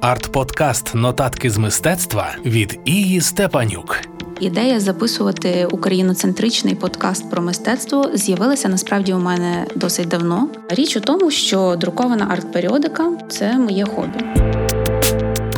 Арт-подкаст Нотатки з мистецтва від Ії Степанюк. Ідея записувати україноцентричний подкаст про мистецтво з'явилася насправді у мене досить давно. Річ у тому, що друкована арт-періодика це моє хобі.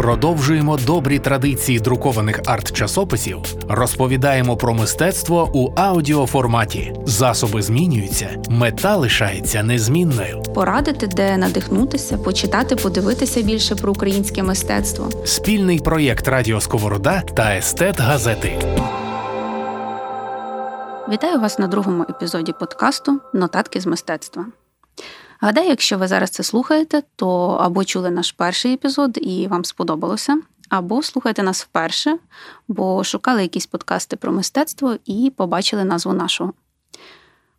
Продовжуємо добрі традиції друкованих арт-часописів, розповідаємо про мистецтво у аудіоформаті. Засоби змінюються, мета лишається незмінною. Порадити, де надихнутися, почитати, подивитися більше про українське мистецтво. Спільний проєкт Радіо Сковорода та Естет Газети. Вітаю вас на другому епізоді подкасту Нотатки з мистецтва. Гадаю, якщо ви зараз це слухаєте, то або чули наш перший епізод і вам сподобалося, або слухаєте нас вперше, бо шукали якісь подкасти про мистецтво і побачили назву нашого.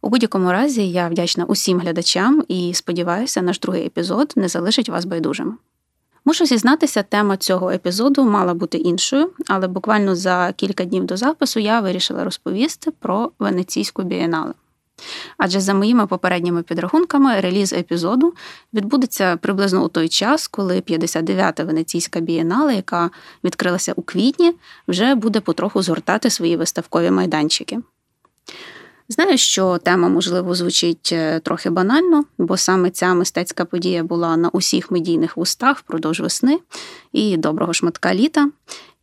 У будь-якому разі я вдячна усім глядачам і сподіваюся, наш другий епізод не залишить вас байдужими. Мушу зізнатися, тема цього епізоду мала бути іншою, але буквально за кілька днів до запису я вирішила розповісти про Венеційську бієнале. Адже за моїми попередніми підрахунками, реліз епізоду відбудеться приблизно у той час, коли 59-та венеційська бієнале, яка відкрилася у квітні, вже буде потроху згортати свої виставкові майданчики. Знаю, що тема, можливо, звучить е, трохи банально, бо саме ця мистецька подія була на усіх медійних вустах впродовж весни і доброго шматка літа.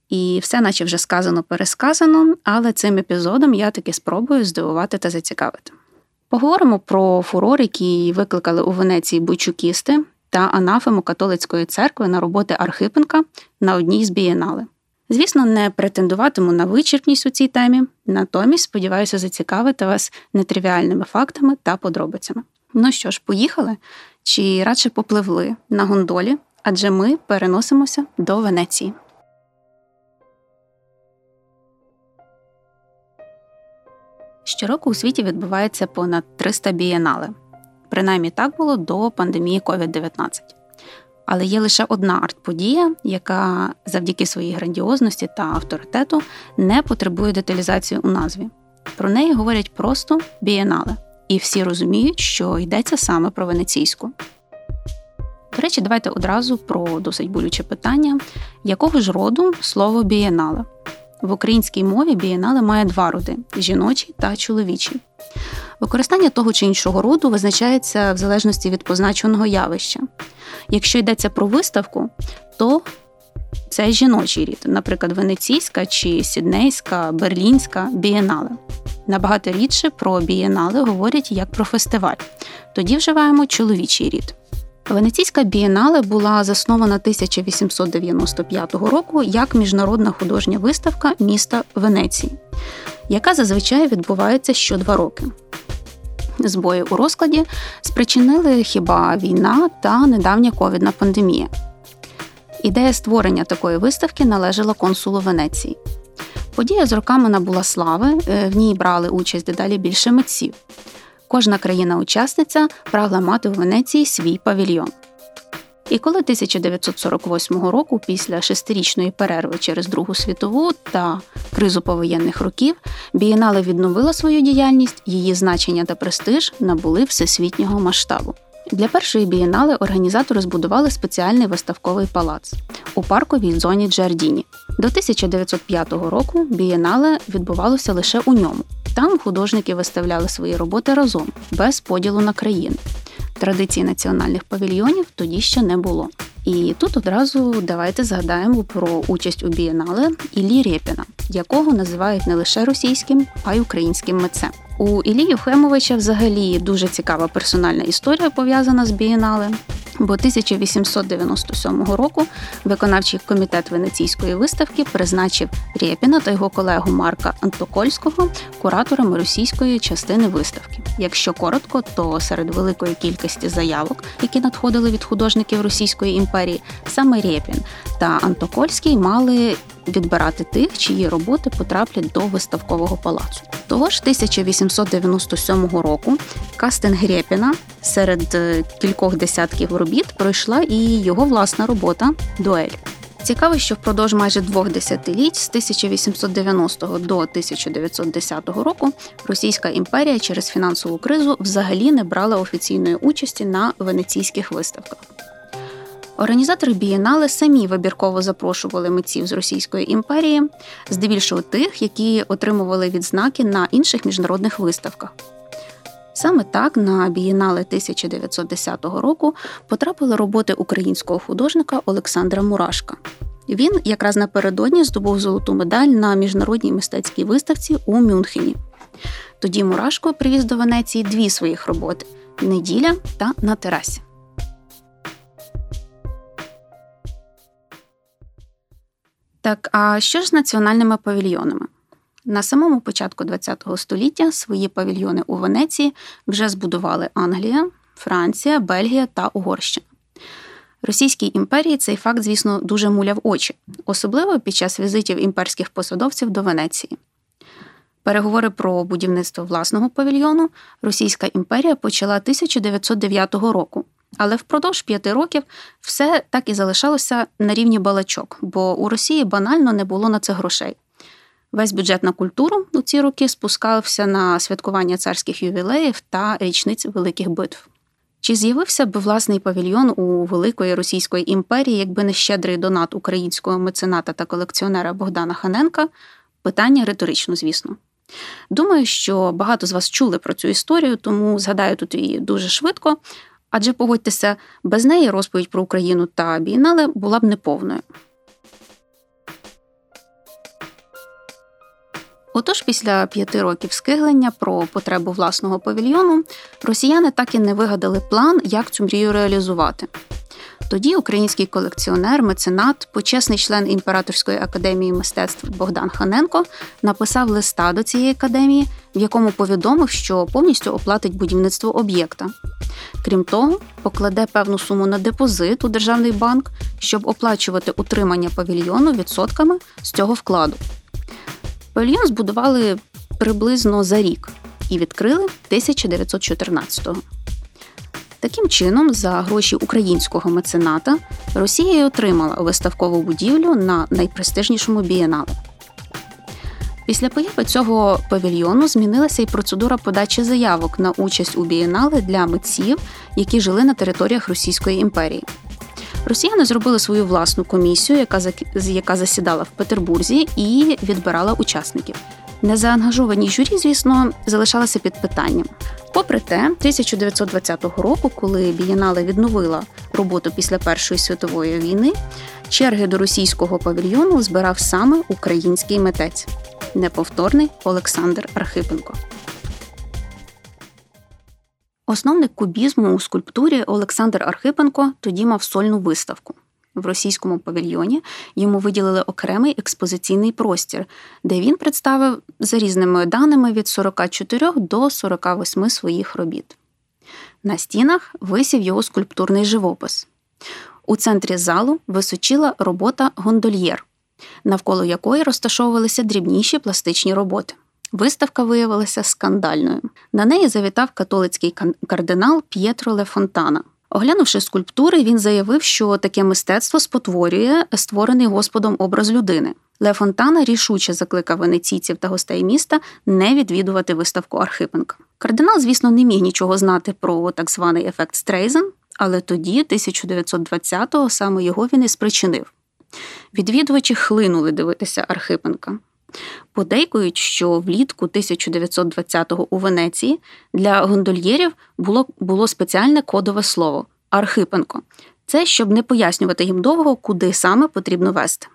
І все, наче вже сказано, пересказано, але цим епізодом я таки спробую здивувати та зацікавити. Поговоримо про фурор, який викликали у Венеції Буйчукісти та анафему католицької церкви на роботи Архипенка на одній з бієнали. Звісно, не претендуватиму на вичерпність у цій темі, натомість сподіваюся зацікавити вас нетривіальними фактами та подробицями. Ну що ж, поїхали чи радше попливли на гондолі, адже ми переносимося до Венеції. Щороку у світі відбувається понад 300 бієнале. Принаймні так було до пандемії COVID-19. Але є лише одна арт-подія, яка завдяки своїй грандіозності та авторитету не потребує деталізації у назві. Про неї говорять просто бієнале, і всі розуміють, що йдеться саме про венеційську. До речі, давайте одразу про досить болюче питання, якого ж роду слово бієнале? В українській мові бієнале має два роди жіночий та чоловічий. Використання того чи іншого роду визначається в залежності від позначеного явища. Якщо йдеться про виставку, то це жіночий рід, наприклад, венеційська чи сіднейська, берлінська бієнале. Набагато рідше про бієнале говорять як про фестиваль. Тоді вживаємо чоловічий рід. Венеційська бієнале була заснована 1895 року як міжнародна художня виставка міста Венеції, яка зазвичай відбувається що два роки. Збої у розкладі спричинили хіба війна та недавня ковідна пандемія. Ідея створення такої виставки належала консулу Венеції. Подія з роками набула слави, е, в ній брали участь дедалі більше митців. Кожна країна-учасниця прагла мати у Венеції свій павільйон. І коли 1948 року, після шестирічної перерви через Другу світову та кризу повоєнних років, бієнале відновила свою діяльність, її значення та престиж набули всесвітнього масштабу. Для першої бієнале організатори збудували спеціальний виставковий палац у парковій зоні Джардіні. До 1905 року бієнале відбувалося лише у ньому. Там художники виставляли свої роботи разом, без поділу на країни. Традиції національних павільйонів тоді ще не було. І тут одразу давайте згадаємо про участь у бієнале Іллі Рєпіна, якого називають не лише російським, а й українським митцем. У Іллі Юхемовича взагалі дуже цікава персональна історія пов'язана з бієнале бо 1897 року виконавчий комітет венеційської виставки призначив Рєпіна та його колегу Марка Антокольського кураторами російської частини виставки. Якщо коротко, то серед великої кількості заявок, які надходили від художників Російської імперії, саме Рєпін та Антокольський мали відбирати тих, чиї роботи потраплять до виставкового палацу. Того ж 1897 року кастинг Грєпіна серед е, кількох десятків робіт пройшла і його власна робота Дуель. Цікаво, що впродовж майже двох десятиліть з 1890 до 1910 року Російська імперія через фінансову кризу взагалі не брала офіційної участі на венеційських виставках. Організатори бієнале самі вибірково запрошували митців з Російської імперії, здебільшого тих, які отримували відзнаки на інших міжнародних виставках. Саме так на бієнале 1910 року потрапили роботи українського художника Олександра Мурашка. Він якраз напередодні здобув золоту медаль на міжнародній мистецькій виставці у Мюнхені. Тоді Мурашко привіз до Венеції дві своїх роботи неділя та на терасі. Так, а що ж з національними павільйонами? На самому початку ХХ століття свої павільйони у Венеції вже збудували Англія, Франція, Бельгія та Угорщина. Російській імперії цей факт, звісно, дуже муляв очі, особливо під час візитів імперських посадовців до Венеції. Переговори про будівництво власного павільйону Російська імперія почала 1909 року, але впродовж п'яти років все так і залишалося на рівні балачок, бо у Росії банально не було на це грошей. Весь бюджет на культуру у ці роки спускався на святкування царських ювілеїв та річниць великих битв. Чи з'явився б власний павільйон у Великої Російської імперії, якби не щедрий донат українського мецената та колекціонера Богдана Ханенка? Питання риторично, звісно. Думаю, що багато з вас чули про цю історію, тому згадаю тут її дуже швидко, адже погодьтеся, без неї розповідь про Україну та Бієнале була б неповною. Отож, після п'яти років скиглення про потребу власного павільйону росіяни так і не вигадали план, як цю мрію реалізувати. Тоді український колекціонер, меценат, почесний член імператорської академії мистецтв Богдан Ханенко написав листа до цієї академії, в якому повідомив, що повністю оплатить будівництво об'єкта. Крім того, покладе певну суму на депозит у державний банк, щоб оплачувати утримання павільйону відсотками з цього вкладу. Павільйон збудували приблизно за рік і відкрили 1914-го. Таким чином, за гроші українського мецената Росія й отримала виставкову будівлю на найпрестижнішому бієнале. Після появи цього павільйону змінилася й процедура подачі заявок на участь у бієнале для митців, які жили на територіях Російської імперії. Росіяни зробили свою власну комісію, яка яка засідала в Петербурзі і відбирала учасників. Незаангажовані журі, звісно, залишалися під питанням. Попри те, 1920 року, коли Бієнале відновила роботу після Першої світової війни, черги до російського павільйону збирав саме український митець, неповторний Олександр Архипенко. Основник кубізму у скульптурі Олександр Архипенко тоді мав сольну виставку. В російському павільйоні йому виділили окремий експозиційний простір, де він представив за різними даними від 44 до 48 своїх робіт. На стінах висів його скульптурний живопис. У центрі залу височила робота гондольєр, навколо якої розташовувалися дрібніші пластичні роботи. Виставка виявилася скандальною. На неї завітав католицький кардинал П'єтро Лефонтана. Оглянувши скульптури, він заявив, що таке мистецтво спотворює створений Господом образ людини. Ле Фонтана рішуче закликав венеційців та гостей міста не відвідувати виставку Архипенка. Кардинал, звісно, не міг нічого знати про так званий ефект Стрейзен, але тоді, 1920-го, саме його він і спричинив. Відвідувачі хлинули дивитися Архипенка. Подейкують, що влітку 1920-го у Венеції для гондольєрів було було спеціальне кодове слово Архипенко. Це щоб не пояснювати їм довго, куди саме потрібно вести.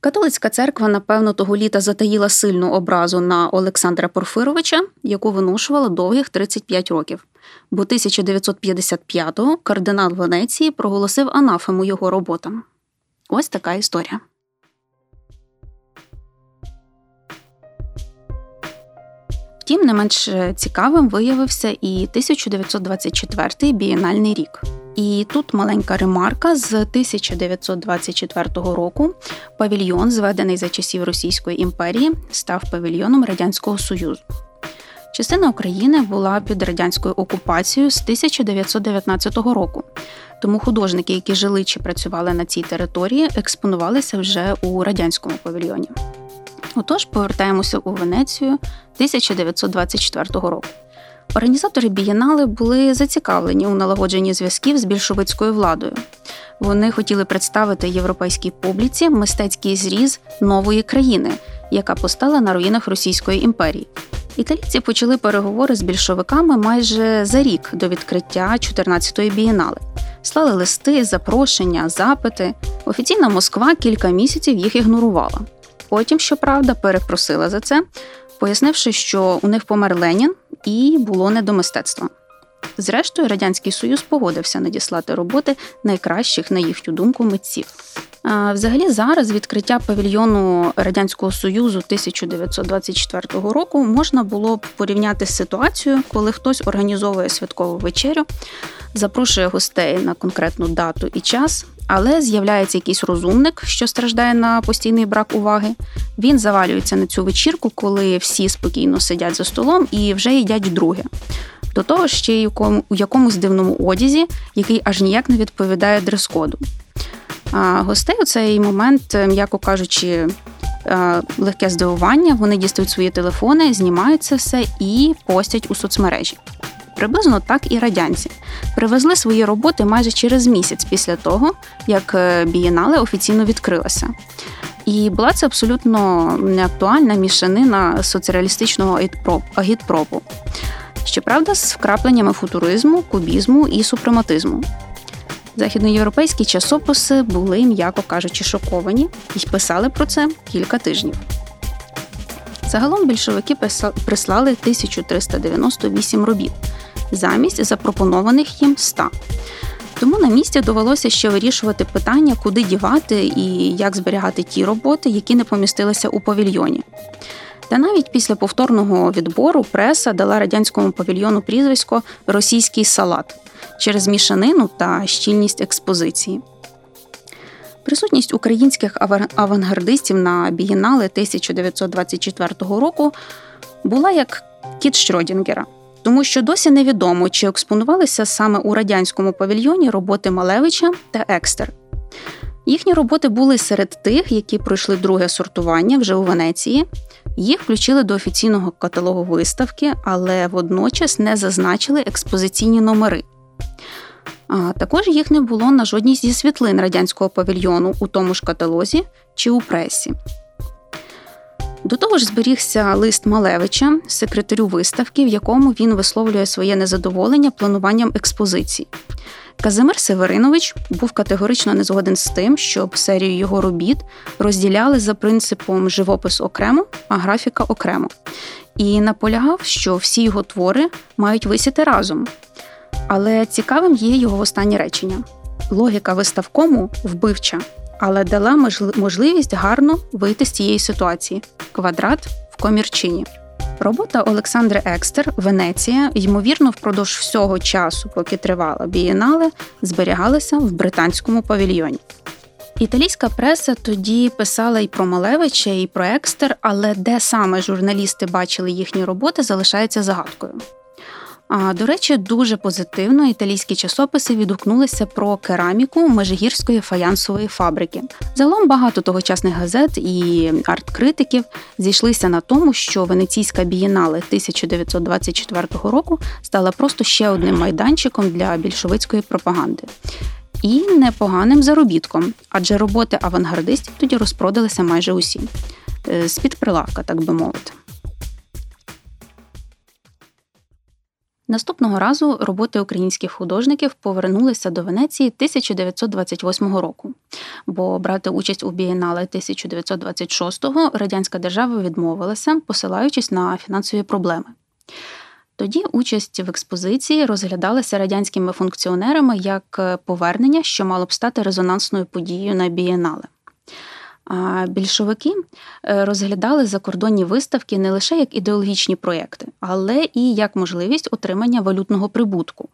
Католицька церква, напевно, того літа затаїла сильну образу на Олександра Порфировича, яку виношувала довгих 35 років. Бо 1955-го кардинал Венеції проголосив анафему його роботам. Ось така історія. Втім, не менш цікавим виявився і 1924 бієнальний рік. І тут маленька ремарка з 1924 року павільйон, зведений за часів Російської імперії, став павільйоном Радянського Союзу. Частина України була під радянською окупацією з 1919 року, тому художники, які жили чи працювали на цій території, експонувалися вже у радянському павільйоні. Отож, повертаємося у Венецію 1924 року. Організатори бієнали були зацікавлені у налагодженні зв'язків з більшовицькою владою. Вони хотіли представити європейській публіці мистецький зріз нової країни, яка постала на руїнах Російської імперії. Італійці почали переговори з більшовиками майже за рік до відкриття 14-ї бієнали. Слали листи, запрошення, запити. Офіційна Москва кілька місяців їх ігнорувала. Потім, щоправда, перепросила за це, пояснивши, що у них помер Ленін і було не до мистецтва. Зрештою, Радянський Союз погодився надіслати роботи найкращих, на їхню думку, митців. Взагалі, зараз відкриття павільйону Радянського Союзу 1924 року можна було б порівняти з ситуацією, коли хтось організовує святкову вечерю, запрошує гостей на конкретну дату і час, але з'являється якийсь розумник, що страждає на постійний брак уваги. Він завалюється на цю вечірку, коли всі спокійно сидять за столом і вже їдять вдруге. До того ще й у якомусь дивному одязі, який аж ніяк не відповідає дрес-коду. А гостей у цей момент, е, м'яко кажучи, е, легке здивування. Вони дістають свої телефони, знімають це все і постять у соцмережі. Приблизно так і радянці привезли свої роботи майже через місяць після того, як е, бієнале офіційно відкрилася. І була це абсолютно неактуальна мішанина соціалістичного агітпропу. Щоправда, з вкрапленнями футуризму, кубізму і супрематизму. Західноєвропейські часописи були, м'яко кажучи, шоковані і писали про це кілька тижнів. Загалом більшовики прислали 1398 робіт замість запропонованих їм 100. Тому на місці довелося ще вирішувати питання, куди дівати і як зберігати ті роботи, які не помістилися у павільйоні. Та навіть після повторного відбору преса дала радянському павільйону прізвисько Російський салат через мішанину та щільність експозиції. Присутність українських авангардистів на бієнале 1924 року була як кіт Шродінгера, тому що досі невідомо, чи експонувалися саме у радянському павільйоні роботи Малевича та Екстер. Їхні роботи були серед тих, які пройшли друге сортування вже у Венеції. Їх включили до офіційного каталогу виставки, але водночас не зазначили експозиційні номери. А також їх не було на жодній зі світлин радянського павільйону у тому ж каталозі чи у пресі. До того ж, зберігся лист Малевича, секретарю виставки, в якому він висловлює своє незадоволення плануванням експозиції. Казимир Северинович був категорично не згоден з тим, щоб серію його робіт розділяли за принципом живопис окремо, а графіка окремо, і наполягав, що всі його твори мають висіти разом. Але цікавим є його останнє речення: логіка виставкому вбивча, але дала можливість гарно вийти з цієї ситуації квадрат в комірчині. Робота Олександри Екстер Венеція, ймовірно, впродовж всього часу, поки тривала бієнале, зберігалася в британському павільйоні. Італійська преса тоді писала і про Малевича, і про Екстер, але де саме журналісти бачили їхні роботи, залишається загадкою. А до речі, дуже позитивно італійські часописи відгукнулися про кераміку Межигірської фаянсової фабрики. Загалом багато тогочасних газет і арт-критиків зійшлися на тому, що венеційська бієнале 1924 року стала просто ще одним майданчиком для більшовицької пропаганди. І непоганим заробітком, адже роботи авангардистів тоді розпродалися майже усі е, з під прилавка, так би мовити. Наступного разу роботи українських художників повернулися до Венеції 1928 року, бо брати участь у бієнале 1926-го радянська держава відмовилася, посилаючись на фінансові проблеми. Тоді участь в експозиції розглядалася радянськими функціонерами як повернення, що мало б стати резонансною подією на бієнале. Більшовики е, розглядали закордонні виставки не лише як ідеологічні проекти, але і як можливість отримання валютного прибутку.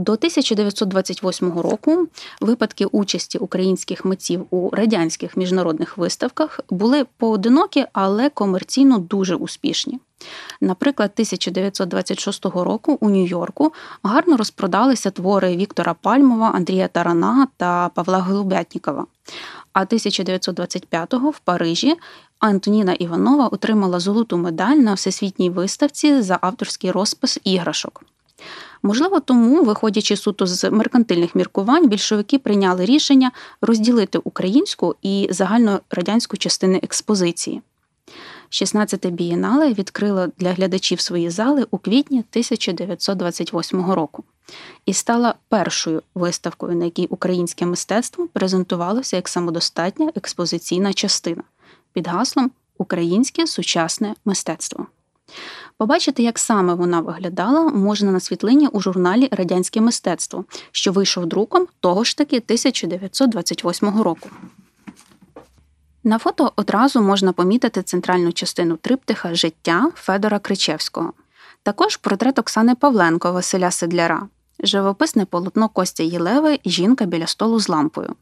До 1928 року випадки участі українських митців у радянських міжнародних виставках були поодинокі, але комерційно дуже успішні. Наприклад, 1926 року у Нью-Йорку гарно розпродалися твори Віктора Пальмова, Андрія Тарана та Павла Голубятнікова. А 1925-го в Парижі Антоніна Іванова отримала золоту медаль на всесвітній виставці за авторський розпис іграшок. Можливо, тому, виходячи суто з меркантильних міркувань, більшовики прийняли рішення розділити українську і загальнорадянську частини експозиції. 16-те бієнале відкрило для глядачів свої зали у квітні 1928 року і стала першою виставкою, на якій українське мистецтво презентувалося як самодостатня експозиційна частина під гаслом Українське сучасне мистецтво. Побачити, як саме вона виглядала, можна на світлині у журналі Радянське мистецтво, що вийшов друком того ж таки 1928 року. На фото одразу можна помітити центральну частину триптиха Життя Федора Кричевського, також портрет Оксани Павленко Василя Седляра, живописне полотно Костя Єлеви Жінка біля столу з лампою,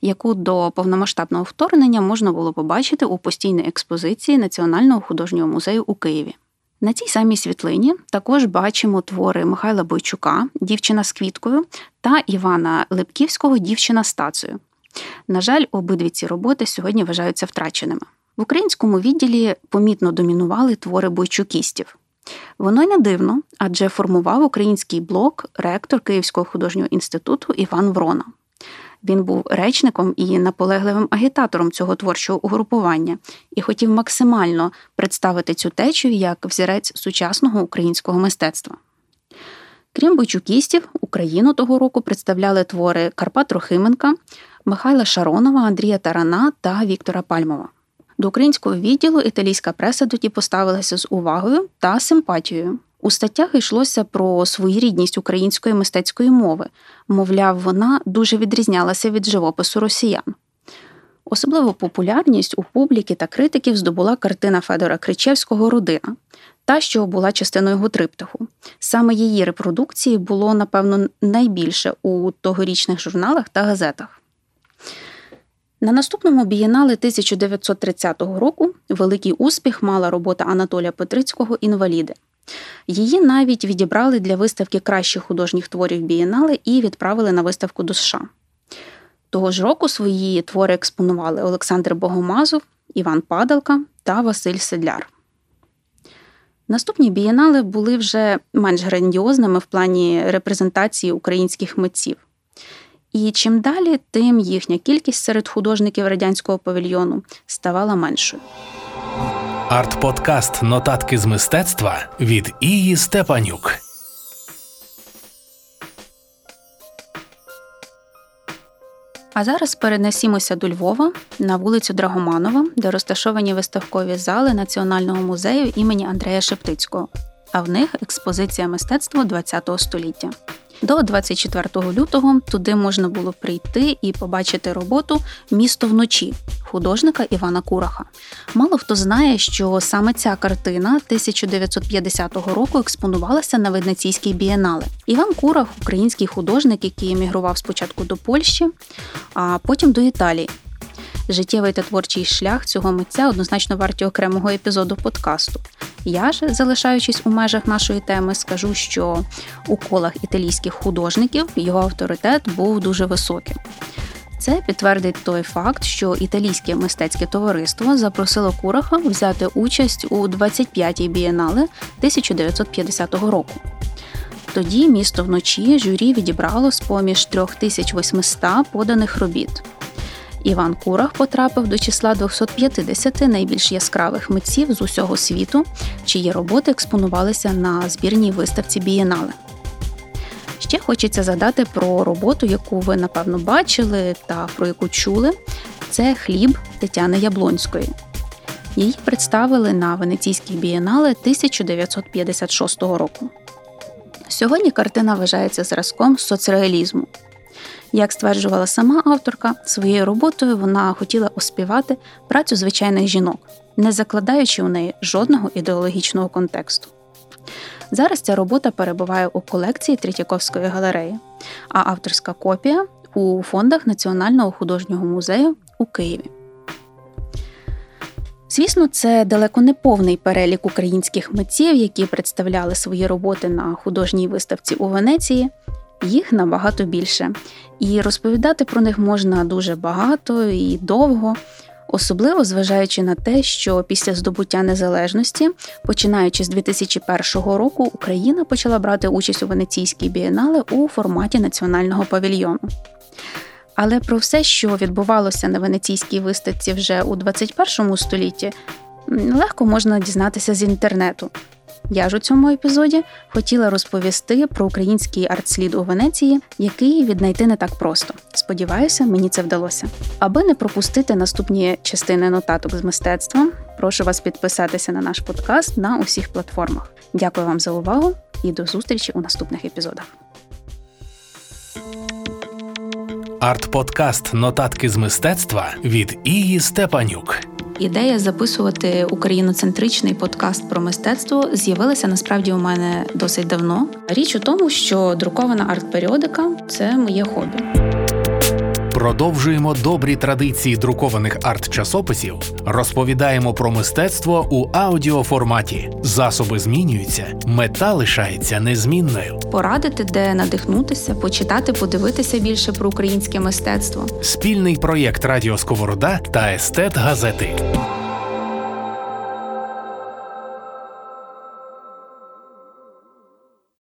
яку до повномасштабного вторгнення можна було побачити у постійній експозиції Національного художнього музею у Києві. На цій самій світлині також бачимо твори Михайла Бойчука, дівчина з квіткою та Івана Липківського Дівчина з тацею. На жаль, обидві ці роботи сьогодні вважаються втраченими. В українському відділі помітно домінували твори бойчукістів. Воно й не дивно, адже формував український блок ректор Київського художнього інституту Іван Врона. Він був речником і наполегливим агітатором цього творчого угрупування і хотів максимально представити цю течію як взірець сучасного українського мистецтва. Крім бойчукістів, Україну того року представляли твори Карпа Трохименка, Михайла Шаронова, Андрія Тарана та Віктора Пальмова. До українського відділу італійська преса тоді поставилася з увагою та симпатією. У статтях йшлося про своєрідність української мистецької мови, мовляв, вона дуже відрізнялася від живопису росіян. Особливу популярність у публіки та критиків здобула картина Федора Кричевського Родина, та, що була частиною його триптиху. Саме її репродукції було, напевно, найбільше у тогорічних журналах та газетах. На наступному бієнале 1930 року великий успіх мала робота Анатолія Петрицького Інваліди. Її навіть відібрали для виставки кращих художніх творів бієнале і відправили на виставку до США. Того ж року свої твори експонували Олександр Богомазов, Іван Падалка та Василь Седляр. Наступні бієнали були вже менш грандіозними в плані репрезентації українських митців. І чим далі, тим їхня кількість серед художників радянського павільйону ставала меншою. Арт-подкаст Нотатки з мистецтва від Ії Степанюк. А зараз перенесімося до Львова на вулицю Драгоманова, де розташовані виставкові зали Національного музею імені Андрея Шептицького, а в них експозиція мистецтва ХХ століття. До 24 лютого туди можна було прийти і побачити роботу Місто вночі художника Івана Кураха. Мало хто знає, що саме ця картина 1950 року експонувалася на Венеційській бієнале. Іван Курах український художник, який емігрував спочатку до Польщі, а потім до Італії. Життєвий та творчий шлях цього митця однозначно варті окремого епізоду подкасту. Я ж, залишаючись у межах нашої теми, скажу, що у колах італійських художників його авторитет був дуже високим. Це підтвердить той факт, що італійське мистецьке товариство запросило Кураха взяти участь у 25-й бієнале 1950 року. Тоді місто вночі журі відібрало з поміж 3800 поданих робіт. Іван Курах потрапив до числа 250 найбільш яскравих митців з усього світу, чиї роботи експонувалися на збірній виставці Бієнале. Ще хочеться задати про роботу, яку ви, напевно, бачили та про яку чули. Це хліб Тетяни Яблонської. Її представили на Венеційській бієнале 1956 року. Сьогодні картина вважається зразком соцреалізму. Як стверджувала сама авторка, своєю роботою вона хотіла оспівати працю звичайних жінок, не закладаючи у неї жодного ідеологічного контексту. Зараз ця робота перебуває у колекції Третьяковської галереї, а авторська копія у фондах Національного художнього музею у Києві. Звісно, це далеко не повний перелік українських митців, які представляли свої роботи на художній виставці у Венеції. Їх набагато більше, і розповідати про них можна дуже багато і довго. особливо зважаючи на те, що після здобуття незалежності, починаючи з 2001 року, Україна почала брати участь у Венеційській бієнале у форматі національного павільйону. Але про все, що відбувалося на венеційській виставці вже у 21 столітті, легко можна дізнатися з інтернету. Я ж у цьому епізоді хотіла розповісти про український артслід у Венеції, який віднайти не так просто. Сподіваюся, мені це вдалося. Аби не пропустити наступні частини нотаток з мистецтва, прошу вас підписатися на наш подкаст на усіх платформах. Дякую вам за увагу і до зустрічі у наступних епізодах. Арт-подкаст Нотатки з мистецтва від Ії Степанюк. Ідея записувати україноцентричний подкаст про мистецтво з'явилася насправді у мене досить давно. Річ у тому, що друкована арт-періодика це моє хобі. Продовжуємо добрі традиції друкованих арт-часописів, розповідаємо про мистецтво у аудіоформаті. Засоби змінюються, мета лишається незмінною. Порадити, де надихнутися, почитати, подивитися більше про українське мистецтво. Спільний проєкт Радіо Сковорода та Естет Газети.